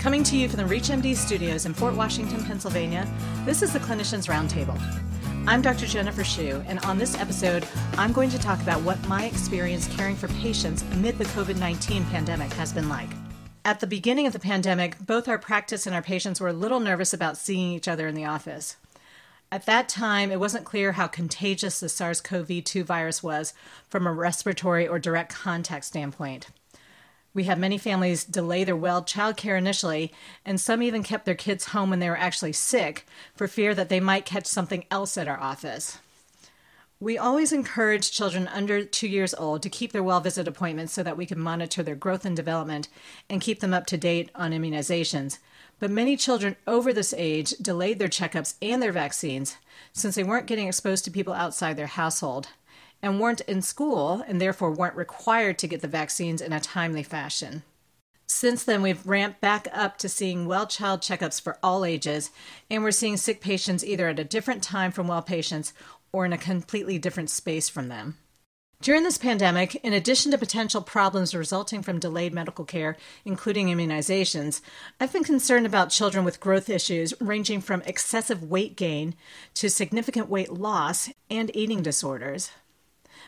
Coming to you from the ReachMD studios in Fort Washington, Pennsylvania, this is the Clinicians Roundtable. I'm Dr. Jennifer Shu, and on this episode, I'm going to talk about what my experience caring for patients amid the COVID 19 pandemic has been like. At the beginning of the pandemic, both our practice and our patients were a little nervous about seeing each other in the office. At that time, it wasn't clear how contagious the SARS CoV 2 virus was from a respiratory or direct contact standpoint. We had many families delay their well child care initially, and some even kept their kids home when they were actually sick for fear that they might catch something else at our office. We always encourage children under two years old to keep their well visit appointments so that we can monitor their growth and development and keep them up to date on immunizations. But many children over this age delayed their checkups and their vaccines since they weren't getting exposed to people outside their household and weren't in school and therefore weren't required to get the vaccines in a timely fashion. Since then, we've ramped back up to seeing well child checkups for all ages, and we're seeing sick patients either at a different time from well patients or in a completely different space from them. During this pandemic, in addition to potential problems resulting from delayed medical care, including immunizations, I've been concerned about children with growth issues ranging from excessive weight gain to significant weight loss and eating disorders.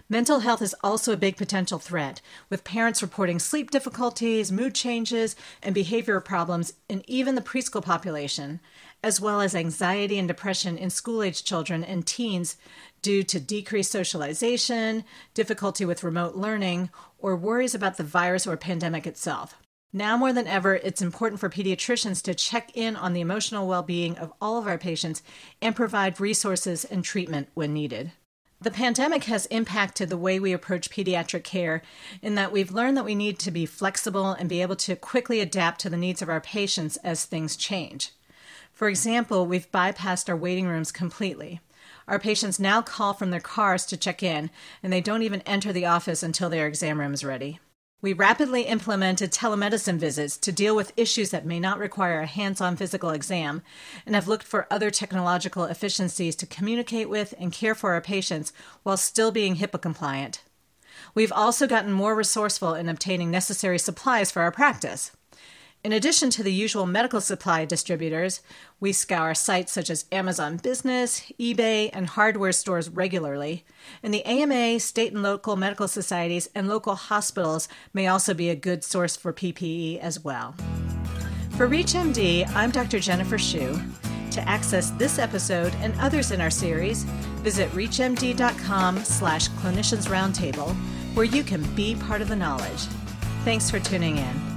Mental health is also a big potential threat, with parents reporting sleep difficulties, mood changes, and behavioral problems in even the preschool population, as well as anxiety and depression in school age children and teens due to decreased socialization, difficulty with remote learning, or worries about the virus or pandemic itself. Now more than ever, it's important for pediatricians to check in on the emotional well being of all of our patients and provide resources and treatment when needed. The pandemic has impacted the way we approach pediatric care in that we've learned that we need to be flexible and be able to quickly adapt to the needs of our patients as things change. For example, we've bypassed our waiting rooms completely. Our patients now call from their cars to check in, and they don't even enter the office until their exam room is ready. We rapidly implemented telemedicine visits to deal with issues that may not require a hands on physical exam and have looked for other technological efficiencies to communicate with and care for our patients while still being HIPAA compliant. We've also gotten more resourceful in obtaining necessary supplies for our practice. In addition to the usual medical supply distributors, we scour sites such as Amazon Business, eBay, and hardware stores regularly. And the AMA, state and local medical societies, and local hospitals may also be a good source for PPE as well. For ReachMD, I'm Dr. Jennifer Shu. To access this episode and others in our series, visit reachmd.com slash clinicians roundtable, where you can be part of the knowledge. Thanks for tuning in.